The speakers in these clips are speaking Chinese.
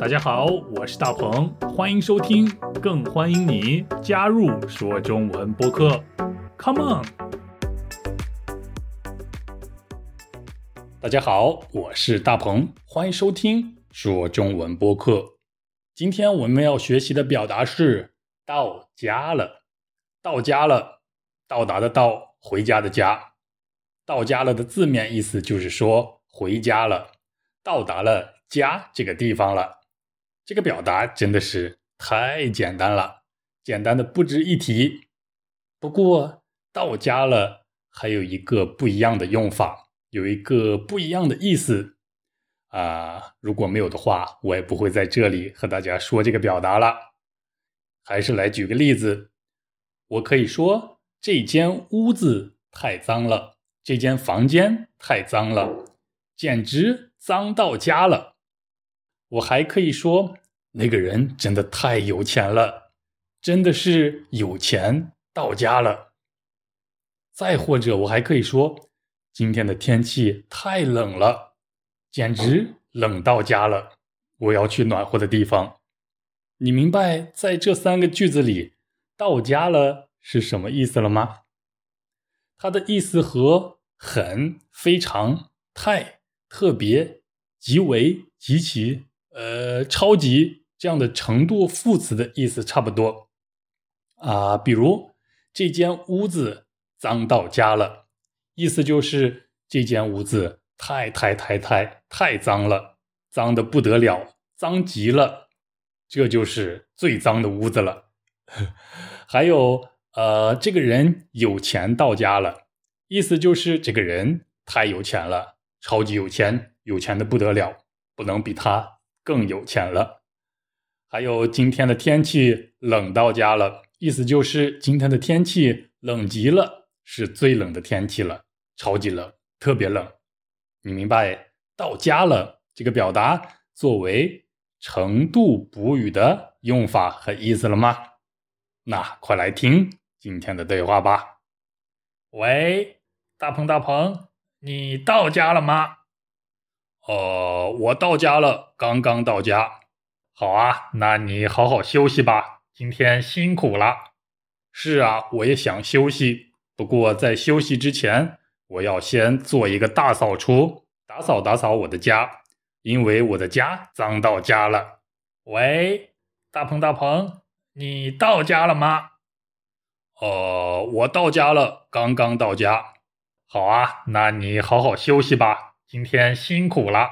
大家好，我是大鹏，欢迎收听，更欢迎你加入说中文播客。Come on！大家好，我是大鹏，欢迎收听说中文播客。今天我们要学习的表达是“到家了”，到家了，到达的到，回家的家。到家了的字面意思就是说回家了，到达了家这个地方了。这个表达真的是太简单了，简单的不值一提。不过到家了还有一个不一样的用法，有一个不一样的意思啊。如果没有的话，我也不会在这里和大家说这个表达了。还是来举个例子，我可以说这间屋子太脏了，这间房间太脏了，简直脏到家了。我还可以说，那个人真的太有钱了，真的是有钱到家了。再或者，我还可以说，今天的天气太冷了，简直冷到家了。我要去暖和的地方。你明白在这三个句子里“到家了”是什么意思了吗？它的意思和“很”“非常”“太”“特别”“极为”“极其”。呃，超级这样的程度副词的意思差不多啊。比如这间屋子脏到家了，意思就是这间屋子太太太太太脏了，脏的不得了，脏极了，这就是最脏的屋子了。还有呃，这个人有钱到家了，意思就是这个人太有钱了，超级有钱，有钱的不得了，不能比他。更有钱了，还有今天的天气冷到家了，意思就是今天的天气冷极了，是最冷的天气了，超级冷，特别冷。你明白“到家了”这个表达作为程度补语的用法和意思了吗？那快来听今天的对话吧。喂，大鹏，大鹏，你到家了吗？呃，我到家了，刚刚到家。好啊，那你好好休息吧，今天辛苦了。是啊，我也想休息，不过在休息之前，我要先做一个大扫除，打扫打扫我的家，因为我的家脏到家了。喂，大鹏大鹏，你到家了吗？呃，我到家了，刚刚到家。好啊，那你好好休息吧。今天辛苦了，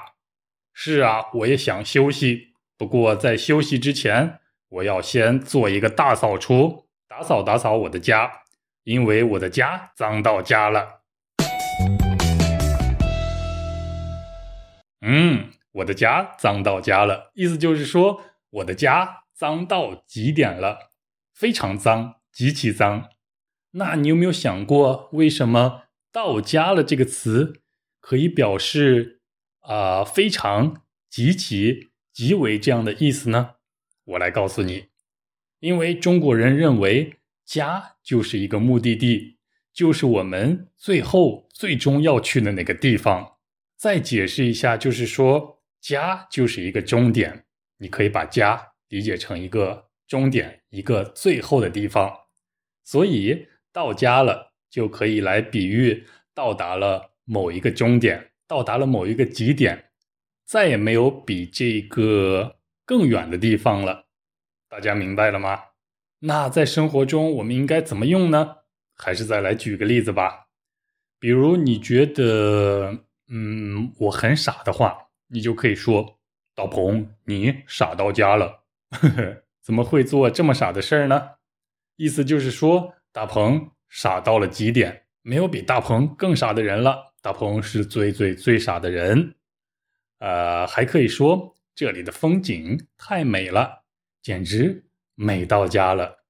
是啊，我也想休息。不过在休息之前，我要先做一个大扫除，打扫打扫我的家，因为我的家脏到家了。嗯，我的家脏到家了，意思就是说我的家脏到极点了，非常脏，极其脏。那你有没有想过，为什么“到家了”这个词？可以表示啊，非常、极其、极为这样的意思呢。我来告诉你，因为中国人认为家就是一个目的地，就是我们最后最终要去的那个地方。再解释一下，就是说家就是一个终点，你可以把家理解成一个终点，一个最后的地方。所以到家了就可以来比喻到达了。某一个终点到达了某一个极点，再也没有比这个更远的地方了。大家明白了吗？那在生活中我们应该怎么用呢？还是再来举个例子吧。比如你觉得，嗯，我很傻的话，你就可以说：“大鹏，你傻到家了，呵呵，怎么会做这么傻的事儿呢？”意思就是说，大鹏傻到了极点，没有比大鹏更傻的人了。大鹏是最最最傻的人，呃，还可以说这里的风景太美了，简直美到家了。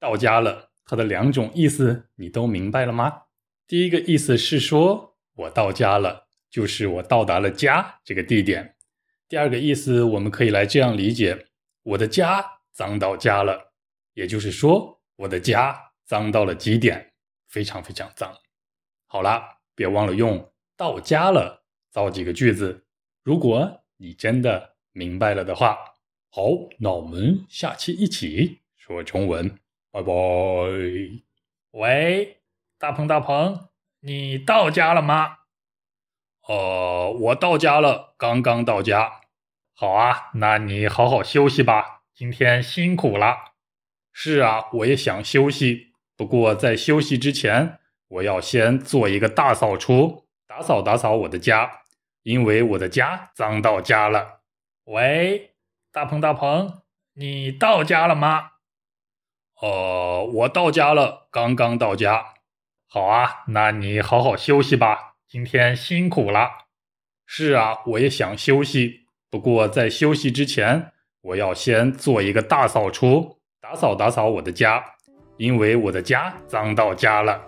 到家了，它的两种意思你都明白了吗？第一个意思是说我到家了，就是我到达了家这个地点。第二个意思我们可以来这样理解：我的家脏到家了，也就是说我的家脏到了极点，非常非常脏。好了。别忘了用“到家了”造几个句子。如果你真的明白了的话，好，那我们下期一起说中文，拜拜。喂，大鹏大鹏，你到家了吗？呃，我到家了，刚刚到家。好啊，那你好好休息吧，今天辛苦了。是啊，我也想休息，不过在休息之前，我要先做一个大扫除，打扫打扫我的家，因为我的家脏到家了。喂，大鹏大鹏，你到家了吗？呃，我到家了，刚刚到家。好啊，那你好好休息吧，今天辛苦了。是啊，我也想休息，不过在休息之前，我要先做一个大扫除，打扫打扫我的家，因为我的家脏到家了。